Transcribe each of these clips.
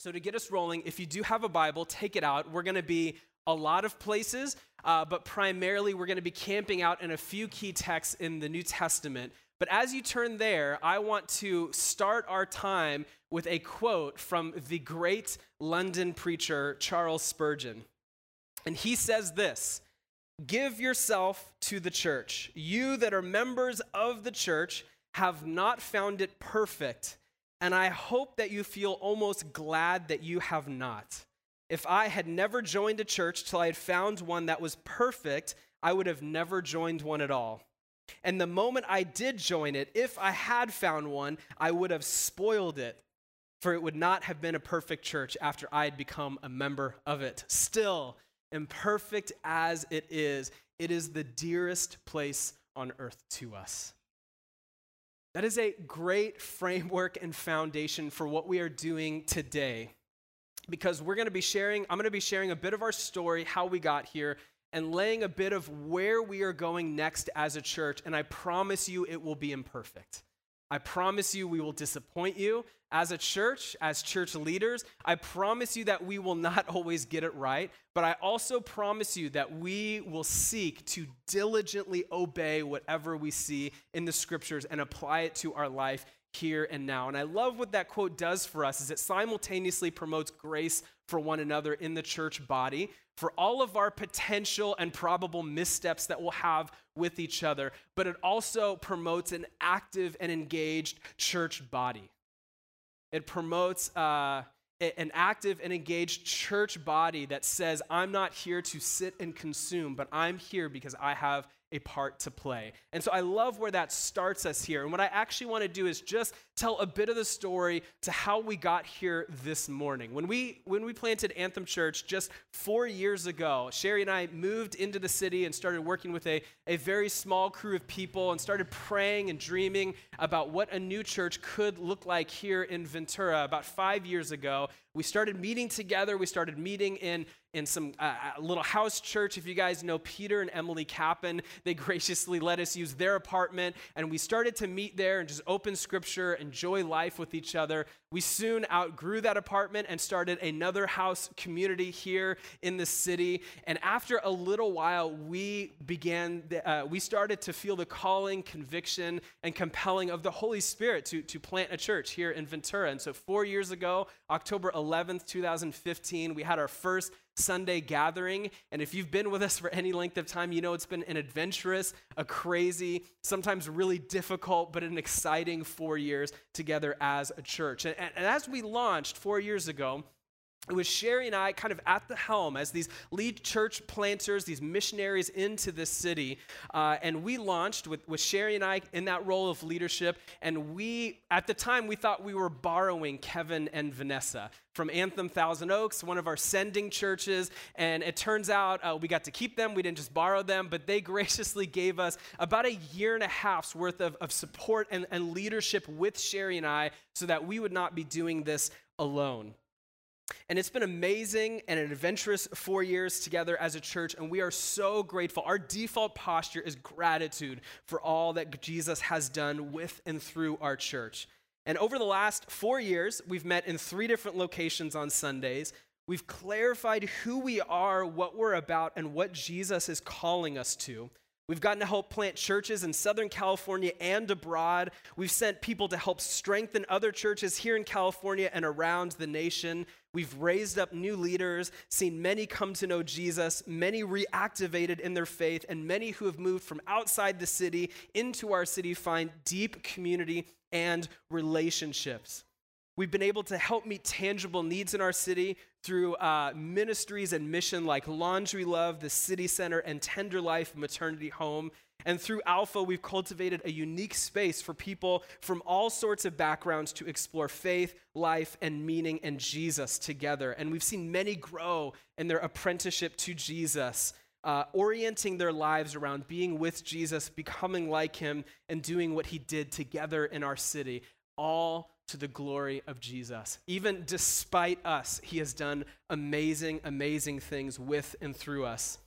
So, to get us rolling, if you do have a Bible, take it out. We're going to be a lot of places, uh, but primarily we're going to be camping out in a few key texts in the New Testament. But as you turn there, I want to start our time with a quote from the great London preacher Charles Spurgeon. And he says this Give yourself to the church. You that are members of the church have not found it perfect and I hope that you feel almost glad that you have not. If I had never joined a church till I had found one that was perfect, I would have never joined one at all. And the moment I did join it, if I had found one, I would have spoiled it, for it would not have been a perfect church after I had become a member of it. Still, imperfect as it is, it is the dearest place on earth to us. That is a great framework and foundation for what we are doing today. Because we're going to be sharing, I'm going to be sharing a bit of our story, how we got here, and laying a bit of where we are going next as a church. And I promise you it will be imperfect. I promise you we will disappoint you as a church, as church leaders. I promise you that we will not always get it right, but I also promise you that we will seek to diligently obey whatever we see in the scriptures and apply it to our life here and now. And I love what that quote does for us is it simultaneously promotes grace for one another in the church body, for all of our potential and probable missteps that we'll have with each other, but it also promotes an active and engaged church body. It promotes uh, an active and engaged church body that says, I'm not here to sit and consume, but I'm here because I have a part to play. And so I love where that starts us here. And what I actually want to do is just tell a bit of the story to how we got here this morning. When we when we planted Anthem Church just 4 years ago, Sherry and I moved into the city and started working with a, a very small crew of people and started praying and dreaming about what a new church could look like here in Ventura about 5 years ago. We started meeting together, we started meeting in in some uh, uh, little house church. If you guys know Peter and Emily Kappen, they graciously let us use their apartment, and we started to meet there and just open scripture, enjoy life with each other. We soon outgrew that apartment and started another house community here in the city. And after a little while, we began, uh, we started to feel the calling, conviction, and compelling of the Holy Spirit to, to plant a church here in Ventura. And so, four years ago, October 11th, 2015, we had our first Sunday gathering. And if you've been with us for any length of time, you know it's been an adventurous, a crazy, sometimes really difficult, but an exciting four years together as a church. And, and, and as we launched four years ago, it was Sherry and I kind of at the helm as these lead church planters, these missionaries into this city. Uh, and we launched with, with Sherry and I in that role of leadership. And we, at the time, we thought we were borrowing Kevin and Vanessa from Anthem Thousand Oaks, one of our sending churches. And it turns out uh, we got to keep them. We didn't just borrow them, but they graciously gave us about a year and a half's worth of, of support and, and leadership with Sherry and I so that we would not be doing this alone. And it's been amazing and an adventurous four years together as a church, and we are so grateful. Our default posture is gratitude for all that Jesus has done with and through our church. And over the last four years, we've met in three different locations on Sundays. We've clarified who we are, what we're about, and what Jesus is calling us to. We've gotten to help plant churches in Southern California and abroad. We've sent people to help strengthen other churches here in California and around the nation. We've raised up new leaders, seen many come to know Jesus, many reactivated in their faith, and many who have moved from outside the city into our city find deep community and relationships. We've been able to help meet tangible needs in our city through uh, ministries and mission like Laundry Love, the City Center, and Tender Life Maternity Home. And through Alpha, we've cultivated a unique space for people from all sorts of backgrounds to explore faith, life, and meaning and Jesus together. And we've seen many grow in their apprenticeship to Jesus. Uh, orienting their lives around being with Jesus, becoming like him, and doing what he did together in our city, all to the glory of Jesus. Even despite us, he has done amazing, amazing things with and through us.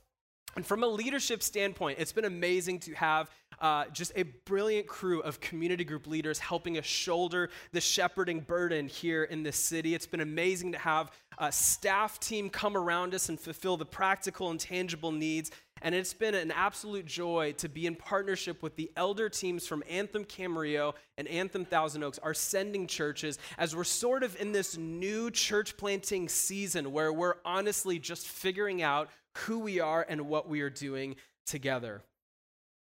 And from a leadership standpoint, it's been amazing to have uh, just a brilliant crew of community group leaders helping us shoulder the shepherding burden here in this city. It's been amazing to have a staff team come around us and fulfill the practical and tangible needs. And it's been an absolute joy to be in partnership with the elder teams from Anthem Camarillo and Anthem Thousand Oaks, our sending churches, as we're sort of in this new church planting season where we're honestly just figuring out who we are and what we are doing together.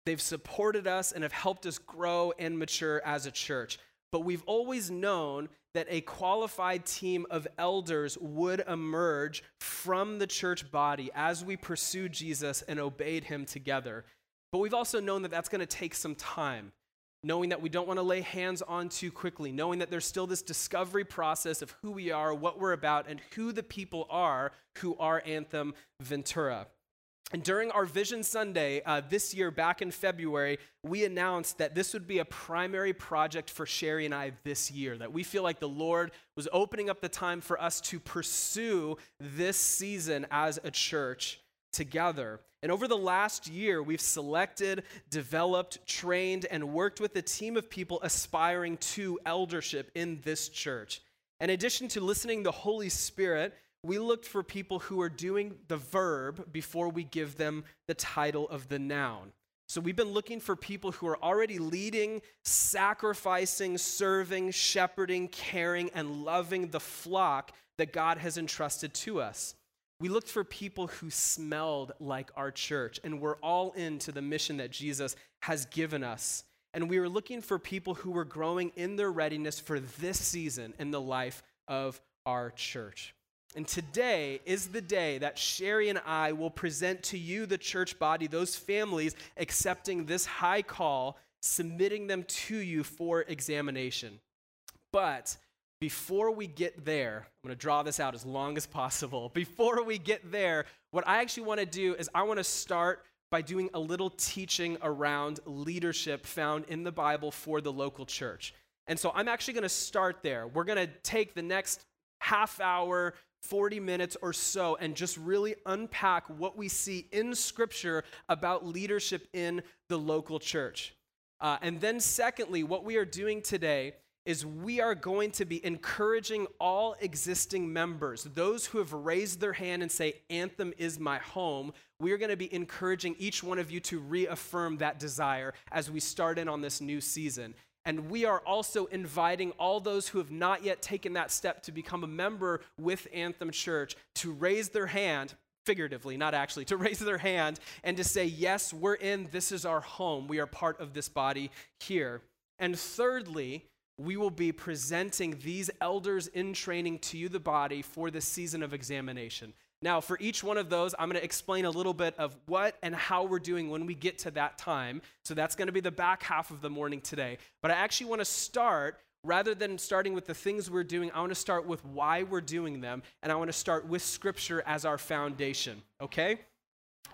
They've supported us and have helped us grow and mature as a church. But we've always known that a qualified team of elders would emerge from the church body as we pursued Jesus and obeyed him together. But we've also known that that's going to take some time, knowing that we don't want to lay hands on too quickly, knowing that there's still this discovery process of who we are, what we're about, and who the people are who are Anthem Ventura. And during our Vision Sunday uh, this year, back in February, we announced that this would be a primary project for Sherry and I this year. That we feel like the Lord was opening up the time for us to pursue this season as a church together. And over the last year, we've selected, developed, trained, and worked with a team of people aspiring to eldership in this church. In addition to listening the Holy Spirit, we looked for people who are doing the verb before we give them the title of the noun. So we've been looking for people who are already leading, sacrificing, serving, shepherding, caring, and loving the flock that God has entrusted to us. We looked for people who smelled like our church and were all into the mission that Jesus has given us. And we were looking for people who were growing in their readiness for this season in the life of our church. And today is the day that Sherry and I will present to you, the church body, those families accepting this high call, submitting them to you for examination. But before we get there, I'm going to draw this out as long as possible. Before we get there, what I actually want to do is I want to start by doing a little teaching around leadership found in the Bible for the local church. And so I'm actually going to start there. We're going to take the next half hour 40 minutes or so and just really unpack what we see in Scripture about leadership in the local church. Uh, and then, secondly, what we are doing today is we are going to be encouraging all existing members, those who have raised their hand and say, Anthem is my home. We are going to be encouraging each one of you to reaffirm that desire as we start in on this new season. And we are also inviting all those who have not yet taken that step to become a member with Anthem Church to raise their hand, figuratively, not actually, to raise their hand and to say, Yes, we're in. This is our home. We are part of this body here. And thirdly, we will be presenting these elders in training to you, the body, for this season of examination. Now, for each one of those, I'm going to explain a little bit of what and how we're doing when we get to that time. So that's going to be the back half of the morning today. But I actually want to start, rather than starting with the things we're doing, I want to start with why we're doing them. And I want to start with Scripture as our foundation, okay?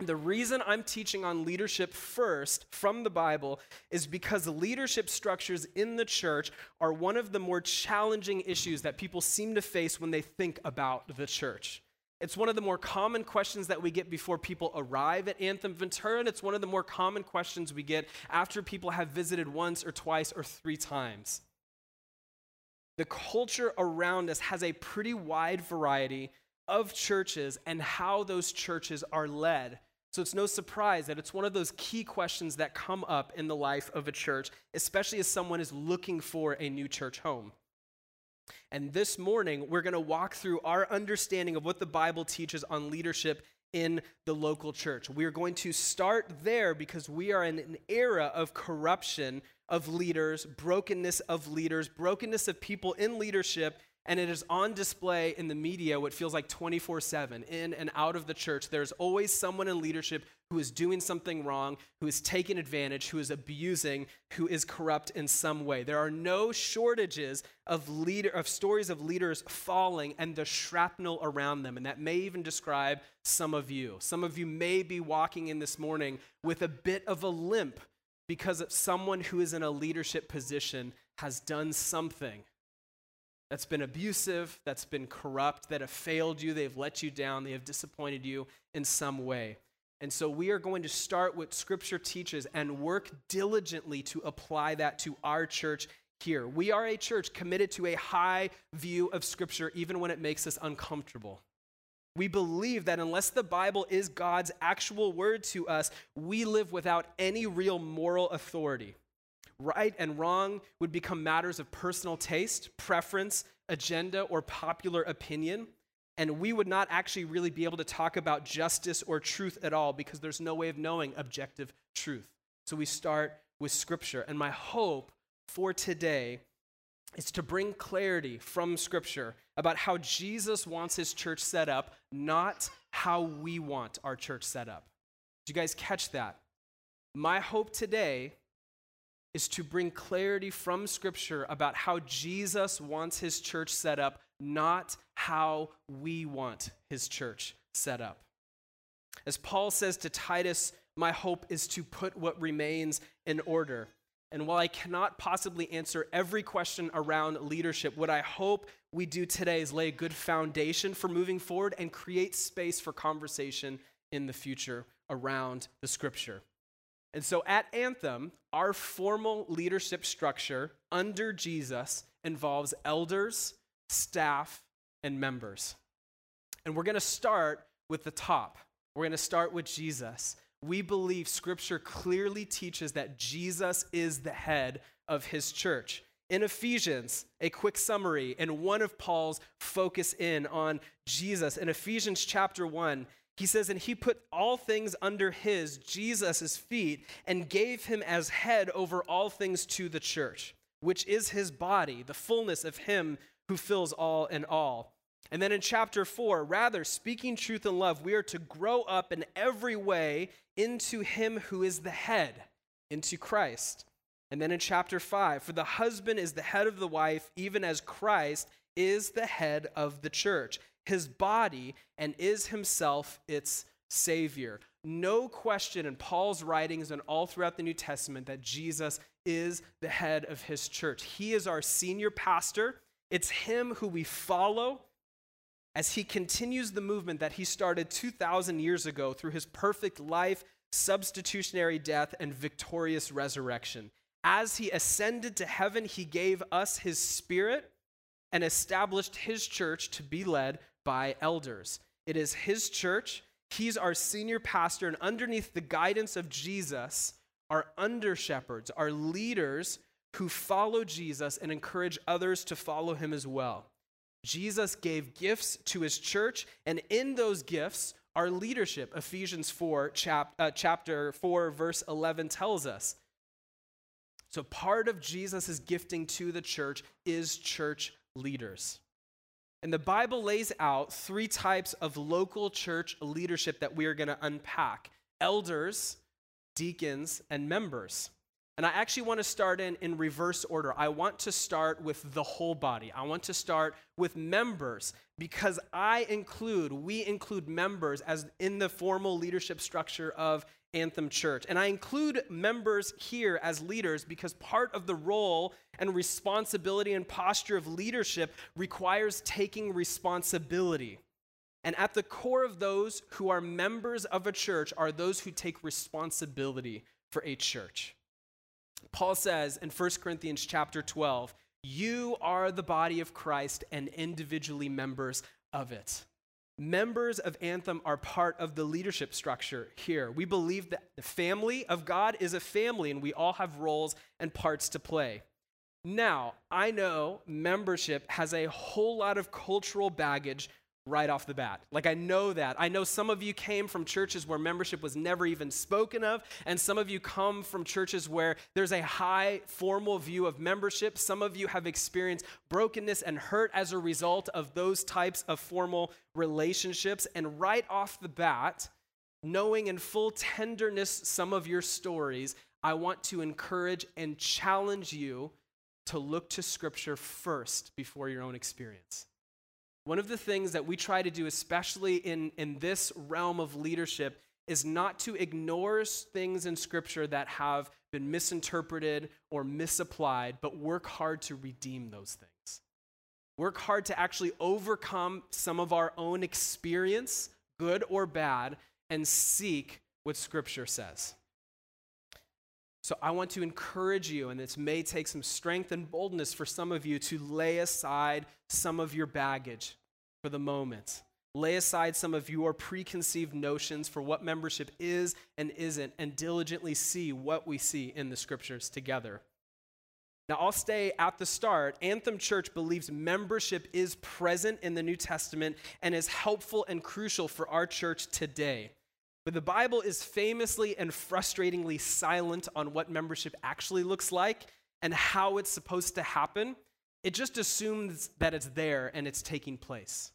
The reason I'm teaching on leadership first from the Bible is because leadership structures in the church are one of the more challenging issues that people seem to face when they think about the church. It's one of the more common questions that we get before people arrive at Anthem Ventura, and it's one of the more common questions we get after people have visited once or twice or three times. The culture around us has a pretty wide variety of churches and how those churches are led. So it's no surprise that it's one of those key questions that come up in the life of a church, especially as someone is looking for a new church home. And this morning, we're going to walk through our understanding of what the Bible teaches on leadership in the local church. We are going to start there because we are in an era of corruption of leaders, brokenness of leaders, brokenness of people in leadership, and it is on display in the media what feels like 24 7 in and out of the church. There's always someone in leadership who is doing something wrong who is taking advantage who is abusing who is corrupt in some way. There are no shortages of leader of stories of leaders falling and the shrapnel around them and that may even describe some of you. Some of you may be walking in this morning with a bit of a limp because of someone who is in a leadership position has done something that's been abusive, that's been corrupt, that have failed you, they've let you down, they have disappointed you in some way. And so we are going to start what Scripture teaches and work diligently to apply that to our church here. We are a church committed to a high view of Scripture, even when it makes us uncomfortable. We believe that unless the Bible is God's actual word to us, we live without any real moral authority. Right and wrong would become matters of personal taste, preference, agenda, or popular opinion. And we would not actually really be able to talk about justice or truth at all because there's no way of knowing objective truth. So we start with Scripture. And my hope for today is to bring clarity from Scripture about how Jesus wants his church set up, not how we want our church set up. Do you guys catch that? My hope today is to bring clarity from Scripture about how Jesus wants his church set up, not how we want his church set up. As Paul says to Titus, my hope is to put what remains in order. And while I cannot possibly answer every question around leadership, what I hope we do today is lay a good foundation for moving forward and create space for conversation in the future around the scripture. And so at Anthem, our formal leadership structure under Jesus involves elders, staff, and members. And we're going to start with the top. We're going to start with Jesus we believe Scripture clearly teaches that Jesus is the head of his church. In Ephesians, a quick summary and one of Paul's focus in on Jesus. In Ephesians chapter 1, he says, And he put all things under his, Jesus' feet, and gave him as head over all things to the church, which is his body, the fullness of him who fills all in all. And then in chapter 4, rather, speaking truth in love, we are to grow up in every way into him who is the head, into Christ. And then in chapter 5, for the husband is the head of the wife, even as Christ is the head of the church, his body, and is himself its Savior. No question in Paul's writings and all throughout the New Testament that Jesus is the head of his church. He is our senior pastor. It's him who we follow as he continues the movement that he started 2,000 years ago through his perfect life, substitutionary death, and victorious resurrection. As he ascended to heaven, he gave us his spirit and established his church to be led by elders. It is his church. He's our senior pastor, and underneath the guidance of Jesus are under shepherds, are leaders who follow Jesus and encourage others to follow him as well. Jesus gave gifts to his church, and in those gifts our leadership. Ephesians 4, chap, uh, chapter 4, verse 11 tells us. So, part of Jesus' gifting to the church is church leaders. And the Bible lays out three types of local church leadership that we are going to unpack elders, deacons, and members. And I actually want to start in, in reverse order. I want to start with the whole body. I want to start with members because I include, we include members as in the formal leadership structure of Anthem Church. And I include members here as leaders because part of the role and responsibility and posture of leadership requires taking responsibility. And at the core of those who are members of a church are those who take responsibility for a church. Paul says in 1 Corinthians chapter 12, you are the body of Christ and individually members of it. Members of Anthem are part of the leadership structure here. We believe that the family of God is a family and we all have roles and parts to play. Now, I know membership has a whole lot of cultural baggage right off the bat. Like, I know that. I know some of you came from churches where membership was never even spoken of, and some of you come from churches where there's a high formal view of membership. Some of you have experienced brokenness and hurt as a result of those types of formal relationships. And right off the bat, knowing in full tenderness some of your stories, I want to encourage and challenge you to look to Scripture first before your own experience. One of the things that we try to do, especially in, in this realm of leadership, is not to ignore things in Scripture that have been misinterpreted or misapplied, but work hard to redeem those things. Work hard to actually overcome some of our own experience, good or bad, and seek what Scripture says. So I want to encourage you, and this may take some strength and boldness for some of you to lay aside some of your baggage for the moment. Lay aside some of your preconceived notions for what membership is and isn't, and diligently see what we see in the scriptures together. Now, I'll stay at the start. Anthem Church believes membership is present in the New Testament and is helpful and crucial for our church today. But the Bible is famously and frustratingly silent on what membership actually looks like and how it's supposed to happen. It just assumes that it's there and it's taking place.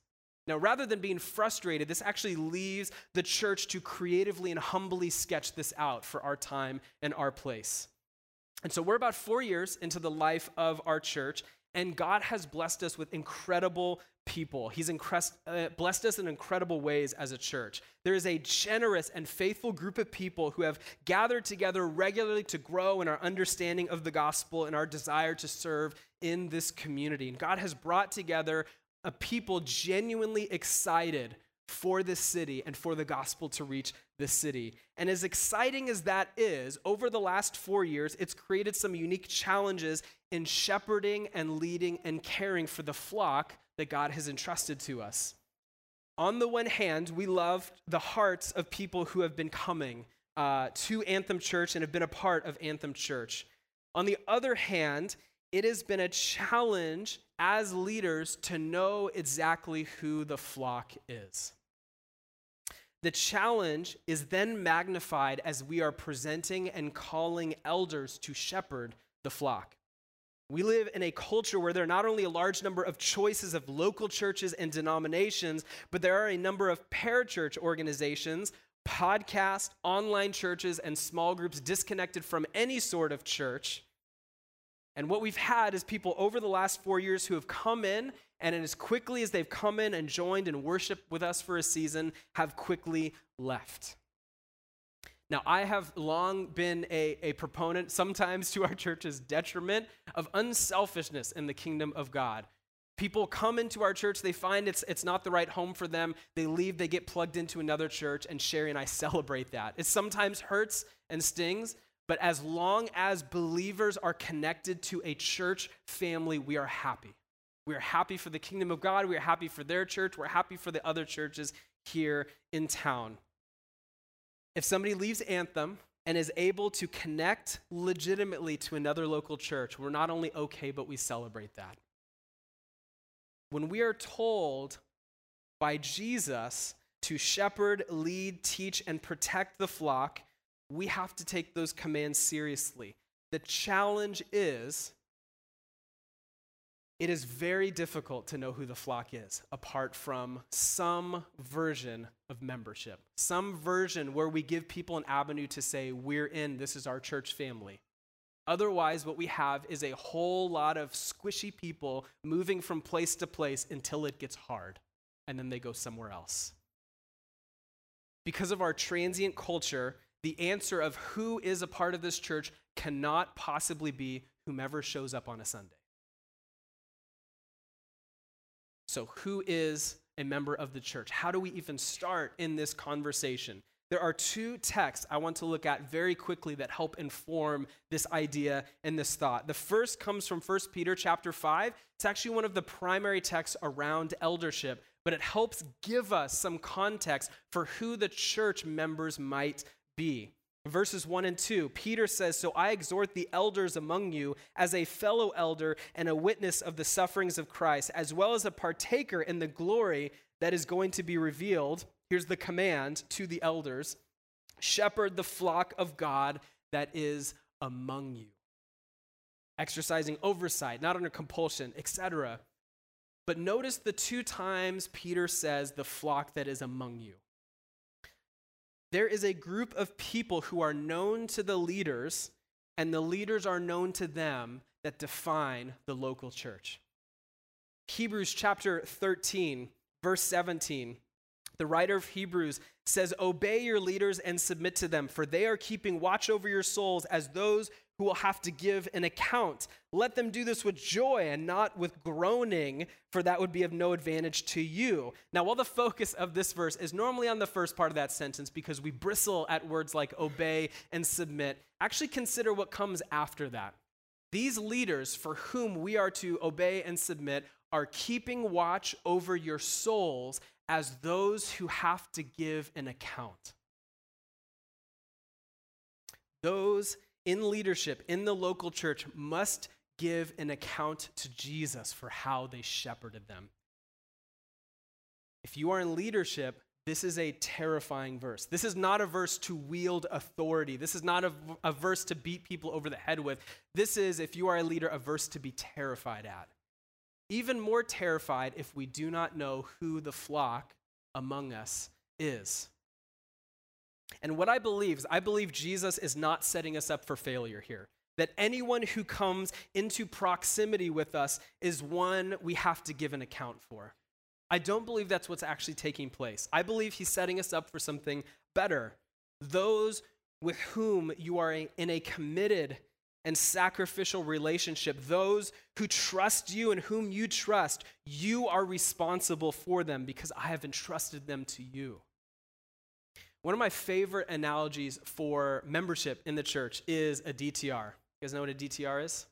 Now, rather than being frustrated, this actually leaves the church to creatively and humbly sketch this out for our time and our place. And so we're about four years into the life of our church, and God has blessed us with incredible people. He's uh, blessed us in incredible ways as a church. There is a generous and faithful group of people who have gathered together regularly to grow in our understanding of the gospel and our desire to serve in this community. And God has brought together a people genuinely excited for this city and for the gospel to reach this city. And as exciting as that is, over the last four years, it's created some unique challenges in shepherding and leading and caring for the flock that God has entrusted to us. On the one hand, we love the hearts of people who have been coming uh, to Anthem Church and have been a part of Anthem Church. On the other hand, it has been a challenge as leaders to know exactly who the flock is. The challenge is then magnified as we are presenting and calling elders to shepherd the flock. We live in a culture where there are not only a large number of choices of local churches and denominations, but there are a number of parachurch organizations, podcasts, online churches, and small groups disconnected from any sort of church. And what we've had is people over the last four years who have come in, and as quickly as they've come in and joined and worshiped with us for a season, have quickly left. Now, I have long been a, a proponent, sometimes to our church's detriment, of unselfishness in the kingdom of God. People come into our church, they find it's, it's not the right home for them, they leave, they get plugged into another church, and Sherry and I celebrate that. It sometimes hurts and stings, but as long as believers are connected to a church family, we are happy. We are happy for the kingdom of God, we are happy for their church, we're happy for the other churches here in town if somebody leaves Anthem and is able to connect legitimately to another local church, we're not only okay, but we celebrate that. When we are told by Jesus to shepherd, lead, teach, and protect the flock, we have to take those commands seriously. The challenge is it is very difficult to know who the flock is apart from some version of membership, some version where we give people an avenue to say, We're in, this is our church family. Otherwise, what we have is a whole lot of squishy people moving from place to place until it gets hard, and then they go somewhere else. Because of our transient culture, the answer of who is a part of this church cannot possibly be whomever shows up on a Sunday. So, who is a member of the church? How do we even start in this conversation? There are two texts I want to look at very quickly that help inform this idea and this thought. The first comes from 1 Peter chapter 5. It's actually one of the primary texts around eldership, but it helps give us some context for who the church members might be. Verses 1 and 2, Peter says, So I exhort the elders among you as a fellow elder and a witness of the sufferings of Christ, as well as a partaker in the glory that is going to be revealed. Here's the command to the elders shepherd the flock of God that is among you. Exercising oversight, not under compulsion, etc. But notice the two times Peter says the flock that is among you there is a group of people who are known to the leaders, and the leaders are known to them that define the local church. Hebrews chapter 13, verse 17. The writer of Hebrews says, Obey your leaders and submit to them, for they are keeping watch over your souls as those who will have to give an account. Let them do this with joy and not with groaning, for that would be of no advantage to you. Now, while the focus of this verse is normally on the first part of that sentence because we bristle at words like obey and submit, actually consider what comes after that. These leaders for whom we are to obey and submit are keeping watch over your souls as those who have to give an account. Those in leadership in the local church must give an account to Jesus for how they shepherded them. If you are in leadership, this is a terrifying verse. This is not a verse to wield authority. This is not a, a, verse to beat people over the head with. This is, if you are a leader, a verse to be terrified at. Even more terrified if we do not know who the flock among us is. And what I believe is, I believe Jesus is not setting us up for failure here. That anyone who comes into proximity with us is one we have to give an account for. I don't believe that's what's actually taking place. I believe he's setting us up for something better. Those with whom you are in a committed and sacrificial relationship, those who trust you and whom you trust, you are responsible for them because I have entrusted them to you. One of my favorite analogies for membership in the church is a DTR. You guys know what a DTR is?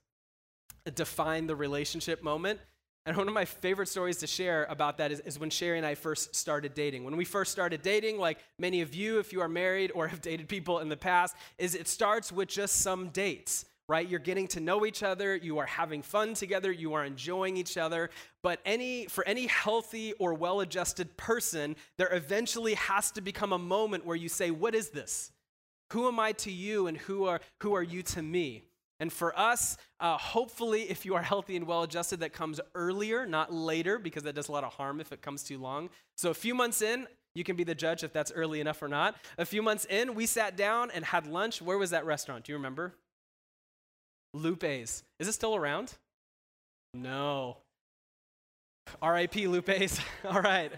A define the relationship moment. And one of my favorite stories to share about that is, is, when Sherry and I first started dating. When we first started dating, like many of you, if you are married or have dated people in the past, is it starts with just some dates right? You're getting to know each other, you are having fun together, you are enjoying each other. But any for any healthy or well-adjusted person, there eventually has to become a moment where you say, "What is this? Who am I to you and who are who are you to me?" And for us, uh, hopefully, if you are healthy and well adjusted, that comes earlier, not later, because that does a lot of harm if it comes too long. So, a few months in, you can be the judge if that's early enough or not. A few months in, we sat down and had lunch. Where was that restaurant? Do you remember? Lupe's. Is it still around? No. RIP Lupe's. All right.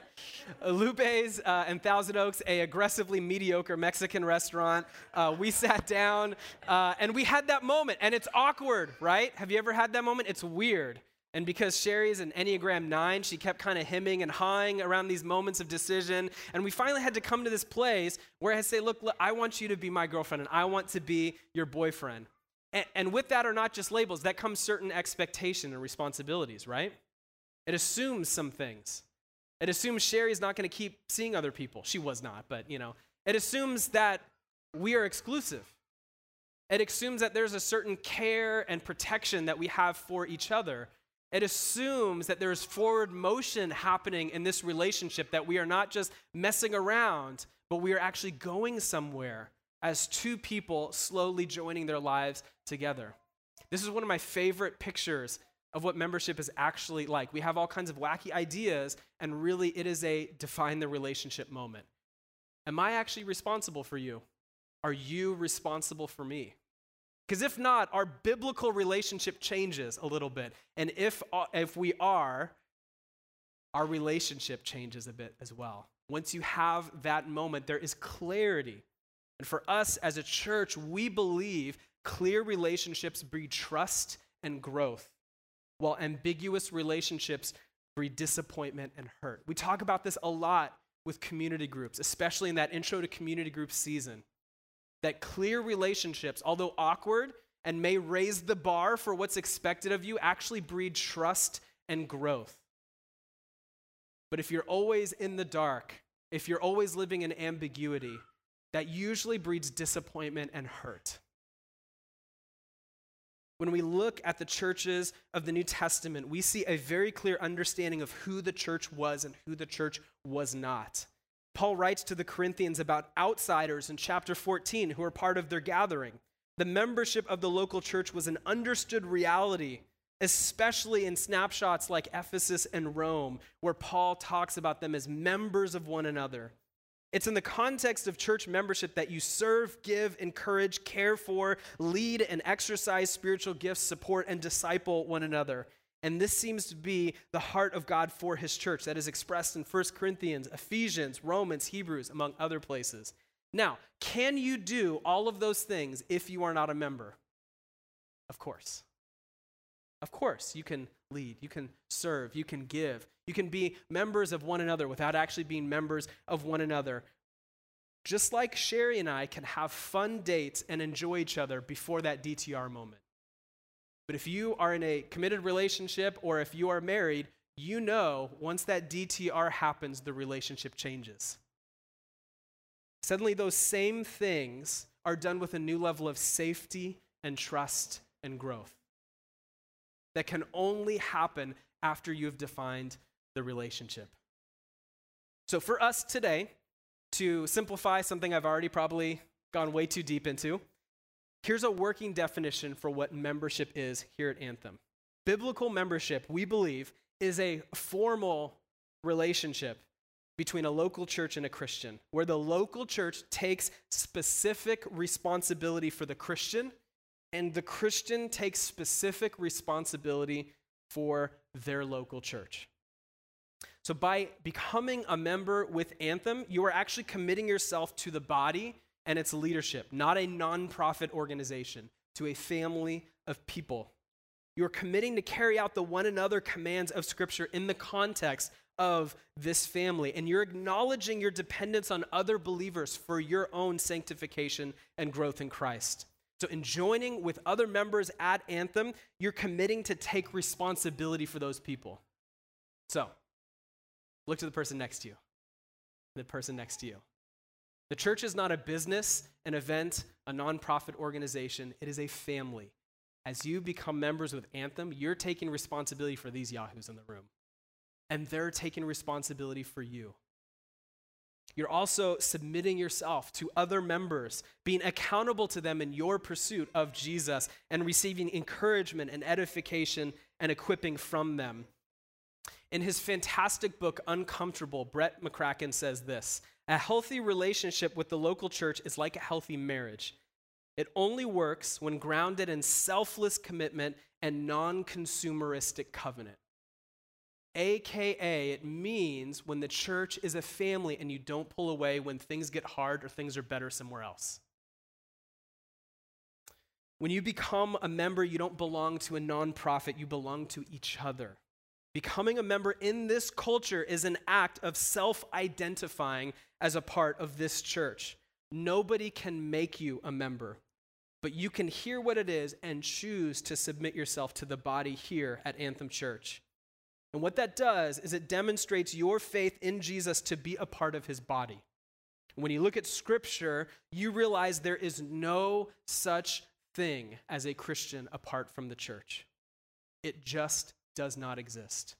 Lupe's uh, in Thousand Oaks, a aggressively mediocre Mexican restaurant. Uh, we sat down uh, and we had that moment, and it's awkward, right? Have you ever had that moment? It's weird. And because Sherry's an Enneagram 9, she kept kind of hemming and hawing around these moments of decision. And we finally had to come to this place where I say, look, look, I want you to be my girlfriend and I want to be your boyfriend. And, and with that are not just labels, that comes certain expectation and responsibilities, right? It assumes some things. It assumes Sherry's not going to keep seeing other people. She was not, but you know. It assumes that we are exclusive. It assumes that there's a certain care and protection that we have for each other. It assumes that there's forward motion happening in this relationship, that we are not just messing around, but we are actually going somewhere as two people slowly joining their lives together. This is one of my favorite pictures of what membership is actually like. We have all kinds of wacky ideas, and really it is a define the relationship moment. Am I actually responsible for you? Are you responsible for me? Because if not, our biblical relationship changes a little bit. And if, uh, if we are, our relationship changes a bit as well. Once you have that moment, there is clarity and for us as a church, we believe clear relationships breed trust and growth, while ambiguous relationships breed disappointment and hurt. We talk about this a lot with community groups, especially in that intro to community group season. That clear relationships, although awkward and may raise the bar for what's expected of you, actually breed trust and growth. But if you're always in the dark, if you're always living in ambiguity, that usually breeds disappointment and hurt. When we look at the churches of the New Testament, we see a very clear understanding of who the church was and who the church was not. Paul writes to the Corinthians about outsiders in chapter 14 who are part of their gathering. The membership of the local church was an understood reality, especially in snapshots like Ephesus and Rome, where Paul talks about them as members of one another. It's in the context of church membership that you serve, give, encourage, care for, lead, and exercise spiritual gifts, support, and disciple one another. And this seems to be the heart of God for his church that is expressed in 1 Corinthians, Ephesians, Romans, Hebrews, among other places. Now, can you do all of those things if you are not a member? Of course. Of course, you can lead, you can serve, you can give, you can be members of one another without actually being members of one another. Just like Sherry and I can have fun dates and enjoy each other before that DTR moment. But if you are in a committed relationship or if you are married, you know once that DTR happens, the relationship changes. Suddenly, those same things are done with a new level of safety and trust and growth that can only happen after you've defined the relationship. So, for us today, to simplify something I've already probably gone way too deep into, here's a working definition for what membership is here at Anthem. Biblical membership, we believe, is a formal relationship between a local church and a Christian, where the local church takes specific responsibility for the Christian, and the Christian takes specific responsibility for their local church. So, by becoming a member with Anthem, you are actually committing yourself to the body and its leadership, not a nonprofit organization, to a family of people. You're committing to carry out the one another commands of Scripture in the context of this family. And you're acknowledging your dependence on other believers for your own sanctification and growth in Christ. So, in joining with other members at Anthem, you're committing to take responsibility for those people. So, look to the person next to you, the person next to you. The church is not a business, an event, a nonprofit organization, it is a family. As you become members with Anthem, you're taking responsibility for these Yahoos in the room, and they're taking responsibility for you. You're also submitting yourself to other members, being accountable to them in your pursuit of Jesus, and receiving encouragement and edification and equipping from them. In his fantastic book, Uncomfortable, Brett McCracken says this A healthy relationship with the local church is like a healthy marriage. It only works when grounded in selfless commitment and non consumeristic covenant. AKA, it means when the church is a family and you don't pull away when things get hard or things are better somewhere else. When you become a member, you don't belong to a nonprofit, you belong to each other. Becoming a member in this culture is an act of self identifying as a part of this church. Nobody can make you a member, but you can hear what it is and choose to submit yourself to the body here at Anthem Church. And what that does is it demonstrates your faith in Jesus to be a part of his body. When you look at scripture, you realize there is no such thing as a Christian apart from the church. It just does not exist.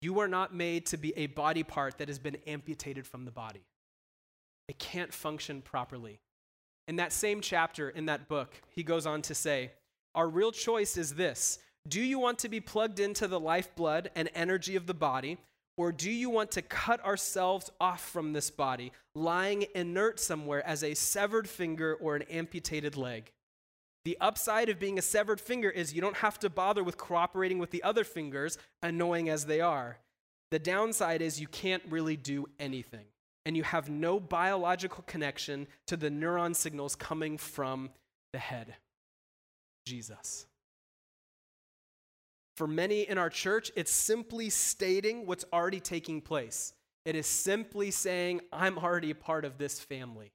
You are not made to be a body part that has been amputated from the body. It can't function properly. In that same chapter in that book, he goes on to say, Our real choice is this Do you want to be plugged into the lifeblood and energy of the body, or do you want to cut ourselves off from this body, lying inert somewhere as a severed finger or an amputated leg? The upside of being a severed finger is you don't have to bother with cooperating with the other fingers, annoying as they are. The downside is you can't really do anything, and you have no biological connection to the neuron signals coming from the head Jesus. For many in our church, it's simply stating what's already taking place. It is simply saying, I'm already a part of this family.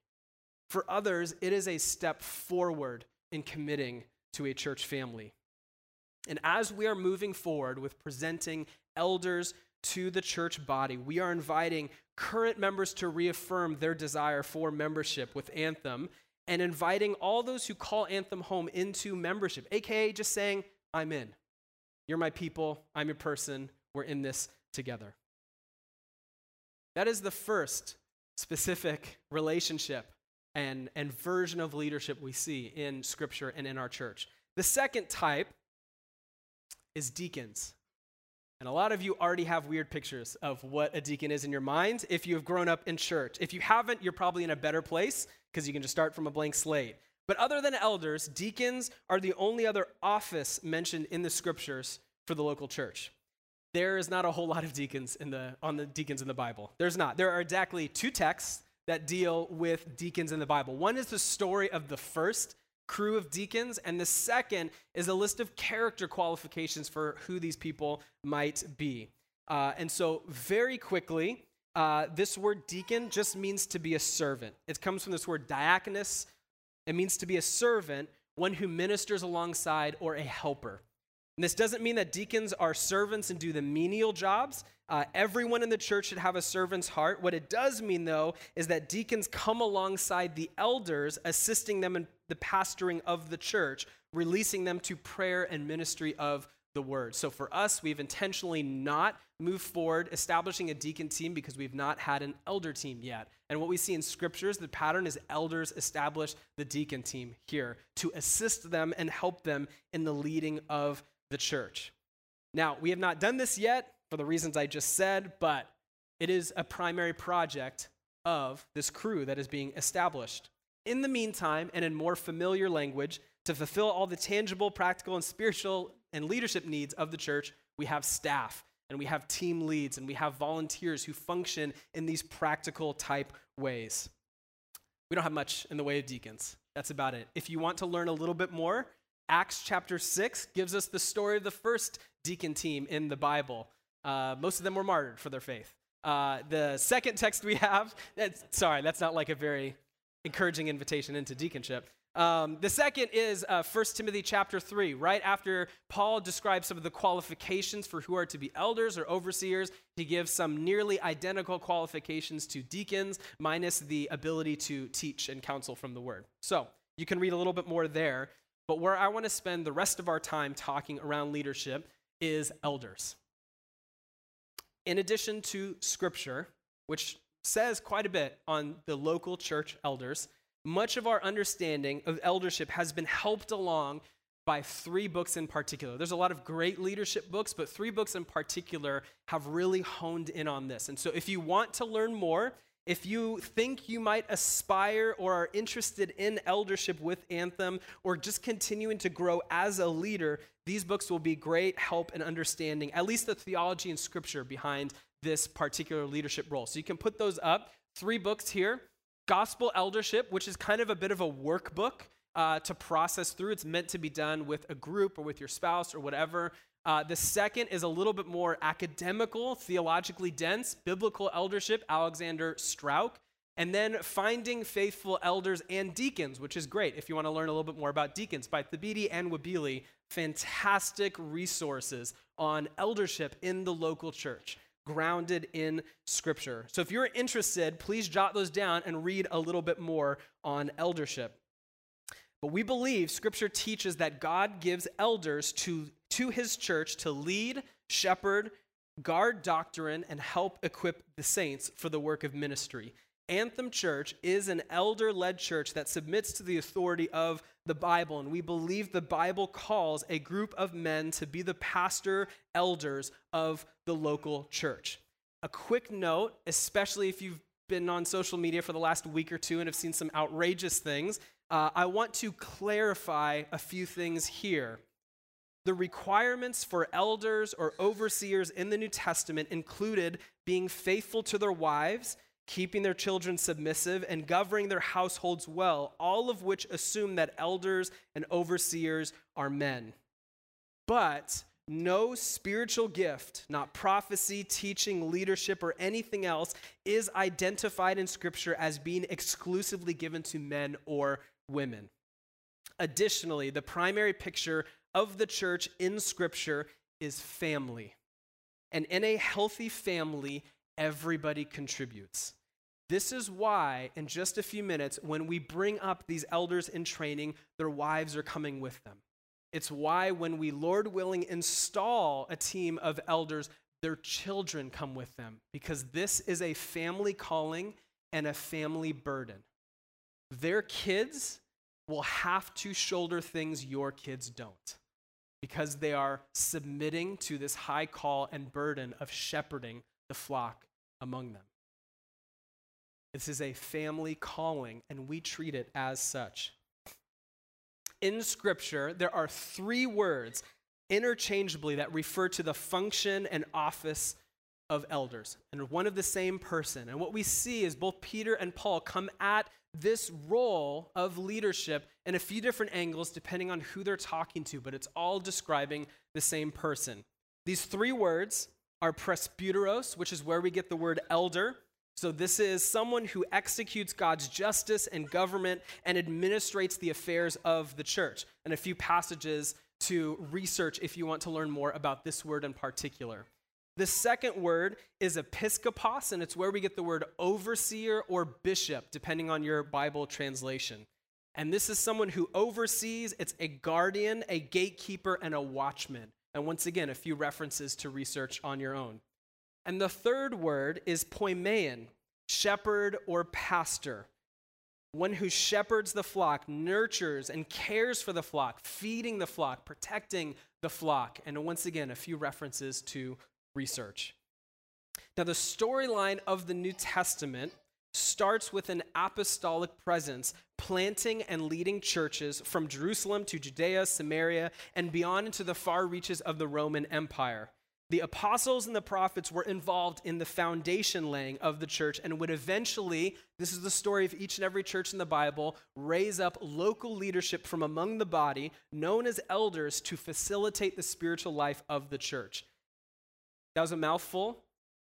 For others, it is a step forward in committing to a church family. And as we are moving forward with presenting elders to the church body, we are inviting current members to reaffirm their desire for membership with Anthem and inviting all those who call Anthem home into membership, aka just saying, I'm in. You're my people, I'm your person, we're in this together. That is the first specific relationship and, and version of leadership we see in Scripture and in our church. The second type is deacons. And a lot of you already have weird pictures of what a deacon is in your mind if you have grown up in church. If you haven't, you're probably in a better place because you can just start from a blank slate. But other than elders, deacons are the only other office mentioned in the scriptures for the local church. There is not a whole lot of deacons in the, on the deacons in the Bible. There's not. There are exactly two texts that deal with deacons in the Bible. One is the story of the first crew of deacons, and the second is a list of character qualifications for who these people might be. Uh, and so, very quickly, uh, this word deacon just means to be a servant. It comes from this word diakonos. It means to be a servant, one who ministers alongside or a helper. And this doesn't mean that deacons are servants and do the menial jobs. Uh, everyone in the church should have a servant's heart. What it does mean, though, is that deacons come alongside the elders, assisting them in the pastoring of the church, releasing them to prayer and ministry of the word. So for us, we've intentionally not moved forward establishing a deacon team because we've not had an elder team yet. And what we see in scriptures, the pattern is elders establish the deacon team here to assist them and help them in the leading of the church. Now, we have not done this yet for the reasons I just said, but it is a primary project of this crew that is being established. In the meantime, and in more familiar language, to fulfill all the tangible, practical, and spiritual and leadership needs of the church, we have staff and we have team leads and we have volunteers who function in these practical type ways. We don't have much in the way of deacons. That's about it. If you want to learn a little bit more, Acts chapter 6 gives us the story of the first deacon team in the Bible. Uh, most of them were martyred for their faith. Uh, the second text we have, sorry, that's not like a very encouraging invitation into deaconship. Um, the second is uh, 1 Timothy chapter 3. Right after Paul describes some of the qualifications for who are to be elders or overseers, he gives some nearly identical qualifications to deacons, minus the ability to teach and counsel from the word. So you can read a little bit more there. But where I want to spend the rest of our time talking around leadership is elders. In addition to scripture, which says quite a bit on the local church elders, much of our understanding of eldership has been helped along by three books in particular. There's a lot of great leadership books, but three books in particular have really honed in on this. And so if you want to learn more, if you think you might aspire or are interested in eldership with Anthem or just continuing to grow as a leader, these books will be great help in understanding at least the theology and scripture behind this particular leadership role. So you can put those up. Three books here Gospel Eldership, which is kind of a bit of a workbook uh, to process through. It's meant to be done with a group or with your spouse or whatever. Uh, the second is a little bit more academical, theologically dense, biblical eldership, Alexander Strauch. And then finding faithful elders and deacons, which is great if you want to learn a little bit more about deacons by Thabiti Anyabwile. Fantastic resources on eldership in the local church grounded in Scripture. So if you're interested, please jot those down and read a little bit more on eldership. But we believe Scripture teaches that God gives elders to, to his church to lead, shepherd, guard doctrine, and help equip the saints for the work of ministry. Anthem Church is an elder led church that submits to the authority of the Bible, and we believe the Bible calls a group of men to be the pastor elders of the local church. A quick note, especially if you've been on social media for the last week or two and have seen some outrageous things, uh, I want to clarify a few things here. The requirements for elders or overseers in the New Testament included being faithful to their wives keeping their children submissive, and governing their households well, all of which assume that elders and overseers are men. But no spiritual gift, not prophecy, teaching, leadership, or anything else, is identified in Scripture as being exclusively given to men or women. Additionally, the primary picture of the church in Scripture is family. And in a healthy family, everybody contributes. This is why, in just a few minutes, when we bring up these elders in training, their wives are coming with them. It's why, when we, Lord willing, install a team of elders, their children come with them, because this is a family calling and a family burden. Their kids will have to shoulder things your kids don't, because they are submitting to this high call and burden of shepherding the flock among them. This is a family calling, and we treat it as such. In Scripture, there are three words interchangeably that refer to the function and office of elders and one of the same person. And what we see is both Peter and Paul come at this role of leadership in a few different angles depending on who they're talking to, but it's all describing the same person. These three words are presbyteros, which is where we get the word elder. So, this is someone who executes God's justice and government and administrates the affairs of the church. And a few passages to research if you want to learn more about this word in particular. The second word is episkopos, and it's where we get the word overseer or bishop, depending on your Bible translation. And this is someone who oversees, it's a guardian, a gatekeeper, and a watchman. And once again, a few references to research on your own. And the third word is poimen, shepherd or pastor. One who shepherds the flock, nurtures and cares for the flock, feeding the flock, protecting the flock. And once again, a few references to research. Now, the storyline of the New Testament starts with an apostolic presence planting and leading churches from Jerusalem to Judea, Samaria, and beyond into the far reaches of the Roman Empire. The apostles and the prophets were involved in the foundation laying of the church and would eventually, this is the story of each and every church in the Bible, raise up local leadership from among the body, known as elders, to facilitate the spiritual life of the church. That was a mouthful.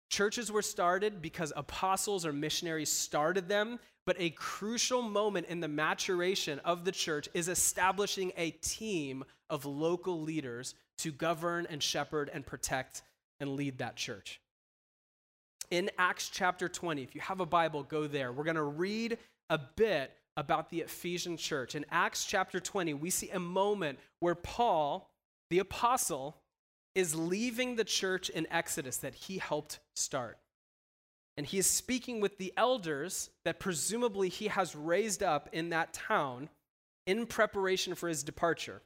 Churches were started because apostles or missionaries started them, but a crucial moment in the maturation of the church is establishing a team of local leaders to govern and shepherd and protect and lead that church. In Acts chapter 20, if you have a Bible, go there. We're going to read a bit about the Ephesian church. In Acts chapter 20, we see a moment where Paul, the apostle, is leaving the church in Ephesus that he helped start. And he is speaking with the elders that presumably he has raised up in that town in preparation for his departure.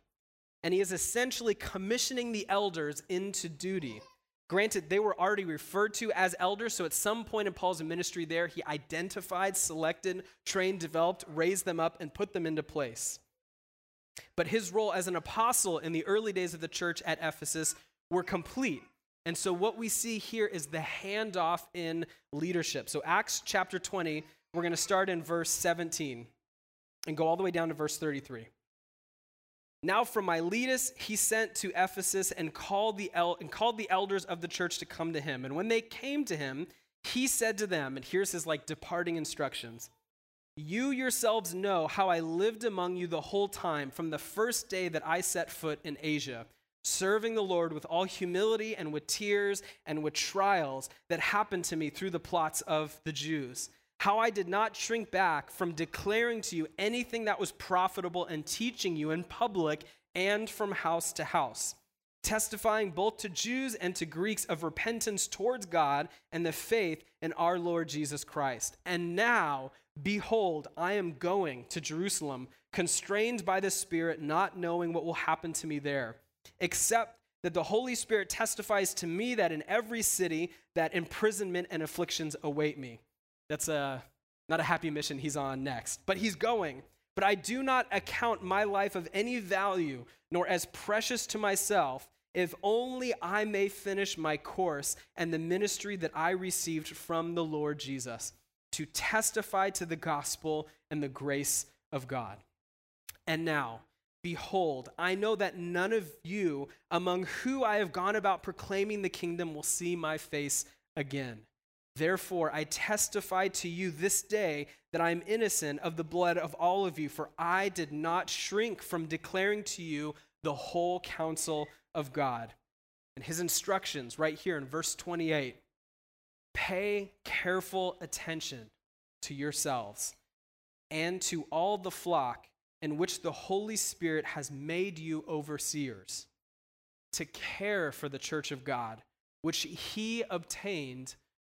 And he is essentially commissioning the elders into duty. Granted, they were already referred to as elders, so at some point in Paul's ministry there, he identified, selected, trained, developed, raised them up, and put them into place. But his role as an apostle in the early days of the church at Ephesus were complete. And so what we see here is the handoff in leadership. So Acts chapter 20, we're going to start in verse 17 and go all the way down to verse 33. Now from Miletus he sent to Ephesus and called the el- and called the elders of the church to come to him. And when they came to him, he said to them, and here's his like departing instructions. You yourselves know how I lived among you the whole time from the first day that I set foot in Asia serving the Lord with all humility and with tears and with trials that happened to me through the plots of the Jews. How I did not shrink back from declaring to you anything that was profitable and teaching you in public and from house to house, testifying both to Jews and to Greeks of repentance towards God and the faith in our Lord Jesus Christ. And now, behold, I am going to Jerusalem, constrained by the Spirit, not knowing what will happen to me there except that the Holy Spirit testifies to me that in every city that imprisonment and afflictions await me. That's a not a happy mission he's on next, but he's going. But I do not account my life of any value, nor as precious to myself, if only I may finish my course and the ministry that I received from the Lord Jesus, to testify to the gospel and the grace of God. And now, Behold, I know that none of you among who I have gone about proclaiming the kingdom will see my face again. Therefore, I testify to you this day that I am innocent of the blood of all of you, for I did not shrink from declaring to you the whole counsel of God. And his instructions, right here in verse 28 pay careful attention to yourselves and to all the flock in which the Holy Spirit has made you overseers to care for the church of God, which he obtained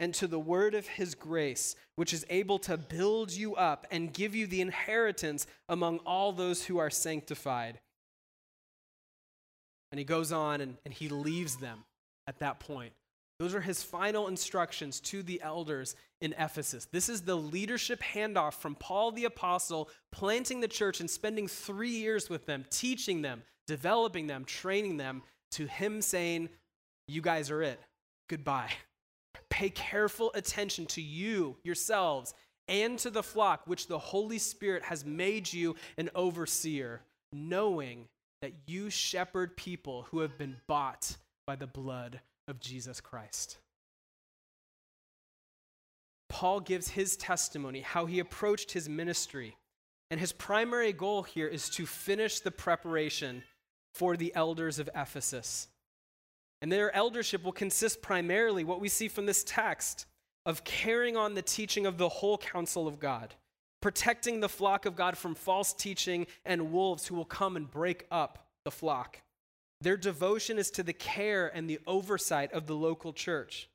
and to the word of his grace, which is able to build you up and give you the inheritance among all those who are sanctified. And he goes on and, and he leaves them at that point. Those are his final instructions to the elders in Ephesus. This is the leadership handoff from Paul the Apostle, planting the church and spending three years with them, teaching them, developing them, training them, to him saying, You guys are it. Goodbye. Pay careful attention to you, yourselves, and to the flock which the Holy Spirit has made you an overseer, knowing that you shepherd people who have been bought by the blood of Jesus Christ. Paul gives his testimony, how he approached his ministry. And his primary goal here is to finish the preparation for the elders of Ephesus. And their eldership will consist primarily, what we see from this text, of carrying on the teaching of the whole counsel of God, protecting the flock of God from false teaching and wolves who will come and break up the flock. Their devotion is to the care and the oversight of the local church.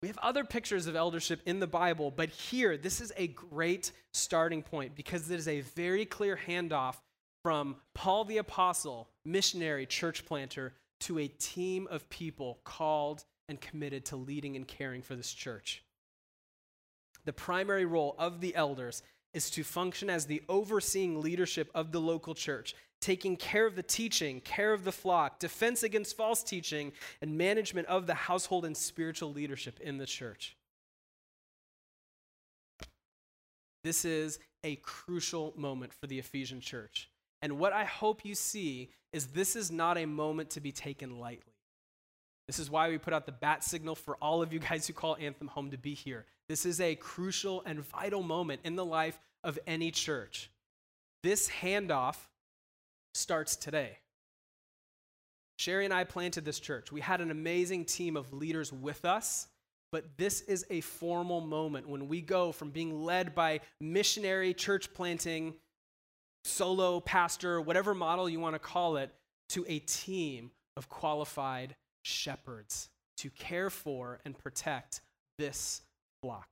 We have other pictures of eldership in the Bible, but here, this is a great starting point because it is a very clear handoff from Paul the Apostle, missionary, church planter, to a team of people called and committed to leading and caring for this church. The primary role of the elders is to function as the overseeing leadership of the local church, taking care of the teaching, care of the flock, defense against false teaching, and management of the household and spiritual leadership in the church. This is a crucial moment for the Ephesian church. And what I hope you see is this is not a moment to be taken lightly. This is why we put out the bat signal for all of you guys who call Anthem home to be here. This is a crucial and vital moment in the life of any church. This handoff starts today. Sherry and I planted this church. We had an amazing team of leaders with us, but this is a formal moment when we go from being led by missionary church planting, solo pastor, whatever model you want to call it, to a team of qualified shepherds to care for and protect this flock.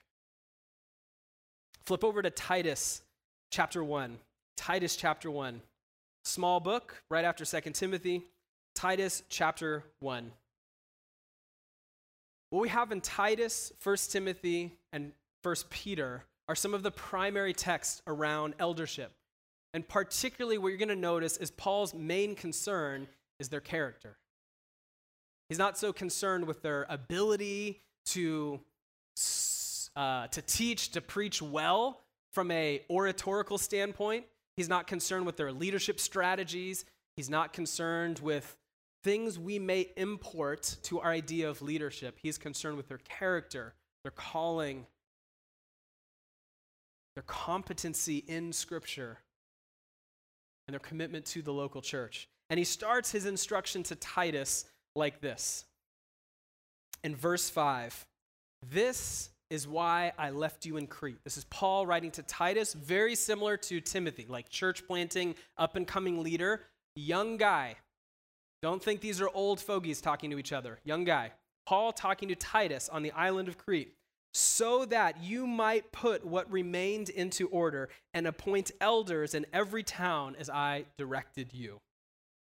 Flip over to Titus chapter 1. Titus chapter 1. Small book, right after 2 Timothy. Titus chapter 1. What we have in Titus, 1 Timothy, and 1 Peter are some of the primary texts around eldership. And particularly, what you're going to notice is Paul's main concern is their character. He's not so concerned with their ability to uh, to teach, to preach well from a oratorical standpoint. He's not concerned with their leadership strategies. He's not concerned with things we may import to our idea of leadership. He's concerned with their character, their calling, their competency in Scripture, and their commitment to the local church. And he starts his instruction to Titus like this in verse 5 This is why I left you in Crete. This is Paul writing to Titus, very similar to Timothy, like church planting, up and coming leader, young guy. Don't think these are old fogies talking to each other. Young guy. Paul talking to Titus on the island of Crete, so that you might put what remained into order and appoint elders in every town as I directed you.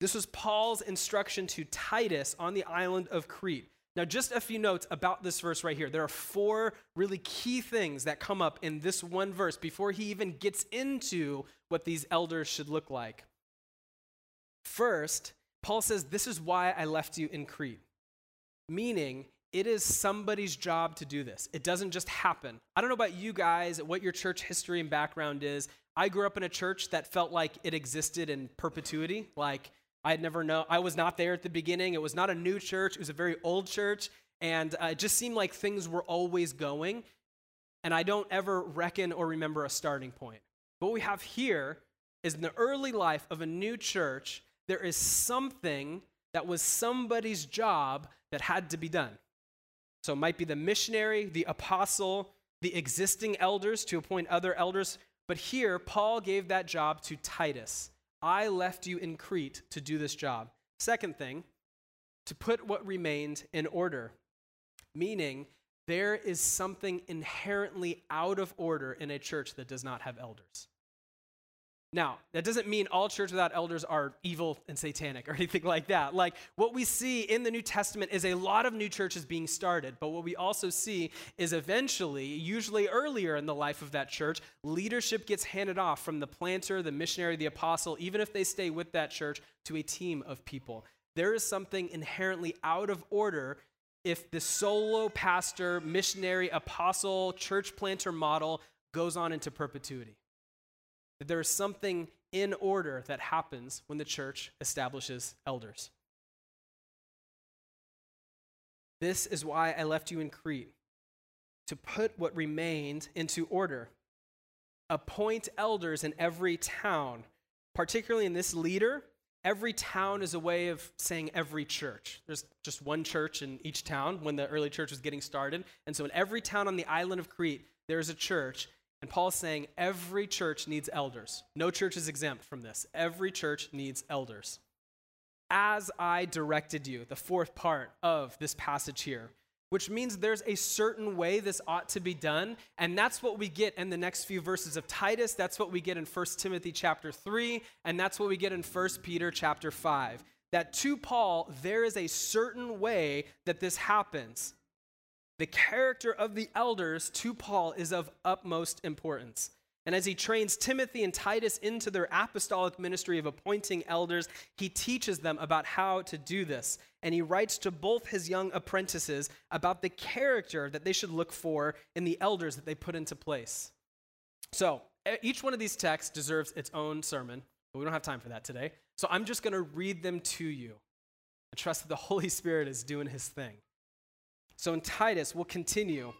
This was Paul's instruction to Titus on the island of Crete. Now, just a few notes about this verse right here. There are four really key things that come up in this one verse before he even gets into what these elders should look like. First, Paul says, This is why I left you in Crete, meaning it is somebody's job to do this. It doesn't just happen. I don't know about you guys, what your church history and background is. I grew up in a church that felt like it existed in perpetuity. Like I had never known, I was not there at the beginning. It was not a new church, it was a very old church. And uh, it just seemed like things were always going. And I don't ever reckon or remember a starting point. What we have here is in the early life of a new church, there is something that was somebody's job that had to be done. So it might be the missionary, the apostle, the existing elders to appoint other elders. But here, Paul gave that job to Titus. I left you in Crete to do this job. Second thing, to put what remained in order, meaning there is something inherently out of order in a church that does not have elders. Now, that doesn't mean all church without elders are evil and satanic or anything like that. Like, what we see in the New Testament is a lot of new churches being started, but what we also see is eventually, usually earlier in the life of that church, leadership gets handed off from the planter, the missionary, the apostle, even if they stay with that church, to a team of people. There is something inherently out of order if the solo pastor, missionary, apostle, church planter model goes on into perpetuity that there is something in order that happens when the church establishes elders. This is why I left you in Crete, to put what remained into order. Appoint elders in every town, particularly in this leader. Every town is a way of saying every church. There's just one church in each town when the early church was getting started. And so, in every town on the island of Crete, there's a church. And Paul is saying every church needs elders. No church is exempt from this. Every church needs elders. As I directed you, the fourth part of this passage here, which means there's a certain way this ought to be done. And that's what we get in the next few verses of Titus. That's what we get in 1 Timothy chapter 3. And that's what we get in 1 Peter chapter 5. That to Paul, there is a certain way that this happens. The character of the elders to Paul is of utmost importance. And as he trains Timothy and Titus into their apostolic ministry of appointing elders, he teaches them about how to do this. And he writes to both his young apprentices about the character that they should look for in the elders that they put into place. So, each one of these texts deserves its own sermon, but we don't have time for that today. So, I'm just going to read them to you and trust that the Holy Spirit is doing his thing. So in Titus, we'll continue.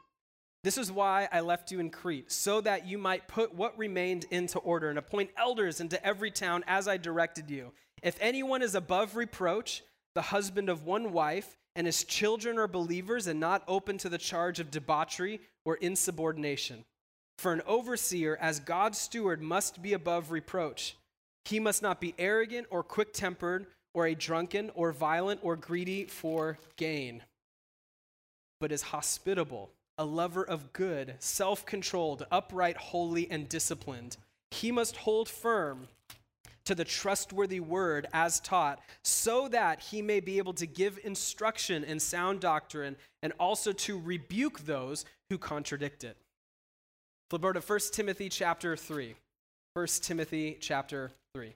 This is why I left you in Crete, so that you might put what remained into order and appoint elders into every town as I directed you. If anyone is above reproach, the husband of one wife, and his children are believers and not open to the charge of debauchery or insubordination. For an overseer, as God's steward, must be above reproach. He must not be arrogant or quick tempered or a drunken or violent or greedy for gain but is hospitable, a lover of good, self controlled, upright, holy, and disciplined. He must hold firm to the trustworthy word as taught, so that he may be able to give instruction in sound doctrine and also to rebuke those who contradict it. Flip over to 1 Timothy chapter 3. 1 Timothy chapter 3.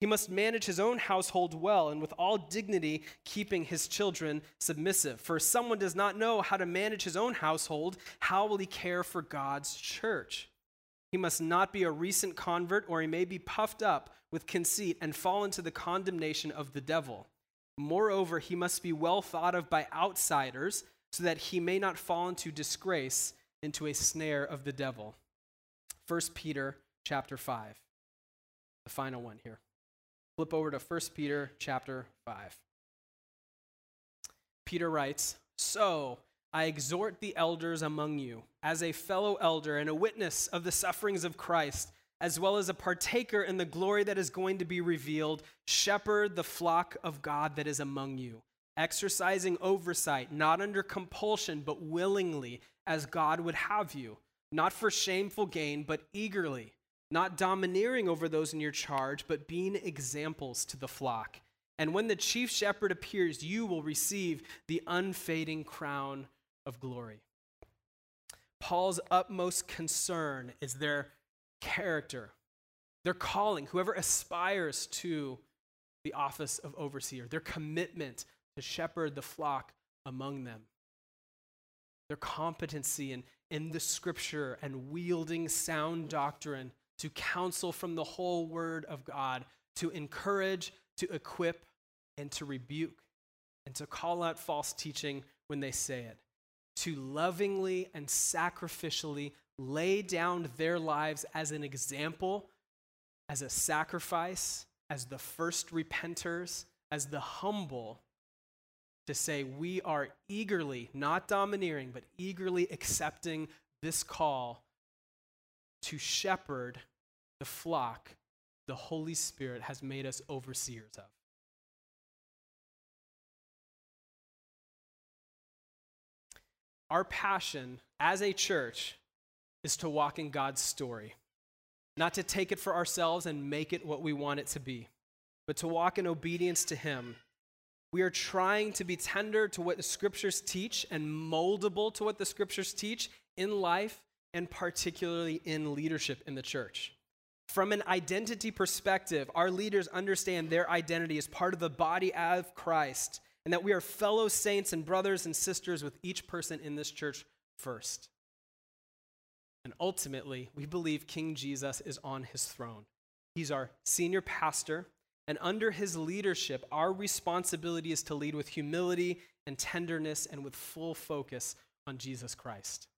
he must manage his own household well and with all dignity, keeping his children submissive. For if someone does not know how to manage his own household, how will he care for God's church? He must not be a recent convert, or he may be puffed up with conceit and fall into the condemnation of the devil. Moreover, he must be well thought of by outsiders, so that he may not fall into disgrace, into a snare of the devil. 1 Peter chapter 5, the final one here. Flip over to 1 Peter chapter 5. Peter writes, So I exhort the elders among you, as a fellow elder and a witness of the sufferings of Christ, as well as a partaker in the glory that is going to be revealed, shepherd the flock of God that is among you, exercising oversight, not under compulsion, but willingly, as God would have you, not for shameful gain, but eagerly not domineering over those in your charge, but being examples to the flock. And when the chief shepherd appears, you will receive the unfading crown of glory. Paul's utmost concern is their character, their calling, whoever aspires to the office of overseer, their commitment to shepherd the flock among them, their competency in, in the scripture and wielding sound doctrine to counsel from the whole word of God, to encourage, to equip, and to rebuke, and to call out false teaching when they say it, to lovingly and sacrificially lay down their lives as an example, as a sacrifice, as the first repenters, as the humble, to say we are eagerly, not domineering, but eagerly accepting this call to shepherd the flock the Holy Spirit has made us overseers of. Our passion as a church is to walk in God's story, not to take it for ourselves and make it what we want it to be, but to walk in obedience to Him. We are trying to be tender to what the scriptures teach and moldable to what the scriptures teach in life and particularly in leadership in the church. From an identity perspective, our leaders understand their identity as part of the body of Christ and that we are fellow saints and brothers and sisters with each person in this church first. And ultimately, we believe King Jesus is on his throne. He's our senior pastor, and under his leadership, our responsibility is to lead with humility and tenderness and with full focus on Jesus Christ.